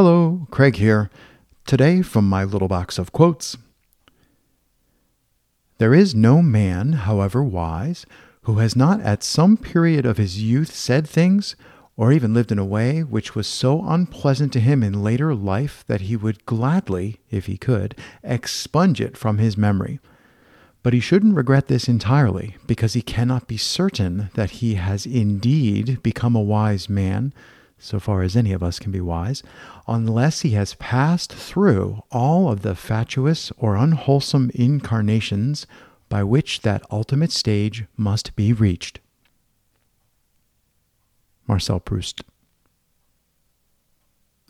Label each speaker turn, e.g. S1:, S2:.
S1: Hello, Craig here. Today, from my little box of quotes There is no man, however wise, who has not at some period of his youth said things, or even lived in a way which was so unpleasant to him in later life that he would gladly, if he could, expunge it from his memory. But he shouldn't regret this entirely, because he cannot be certain that he has indeed become a wise man so far as any of us can be wise, unless he has passed through all of the fatuous or unwholesome incarnations by which that ultimate stage must be reached. Marcel Proust.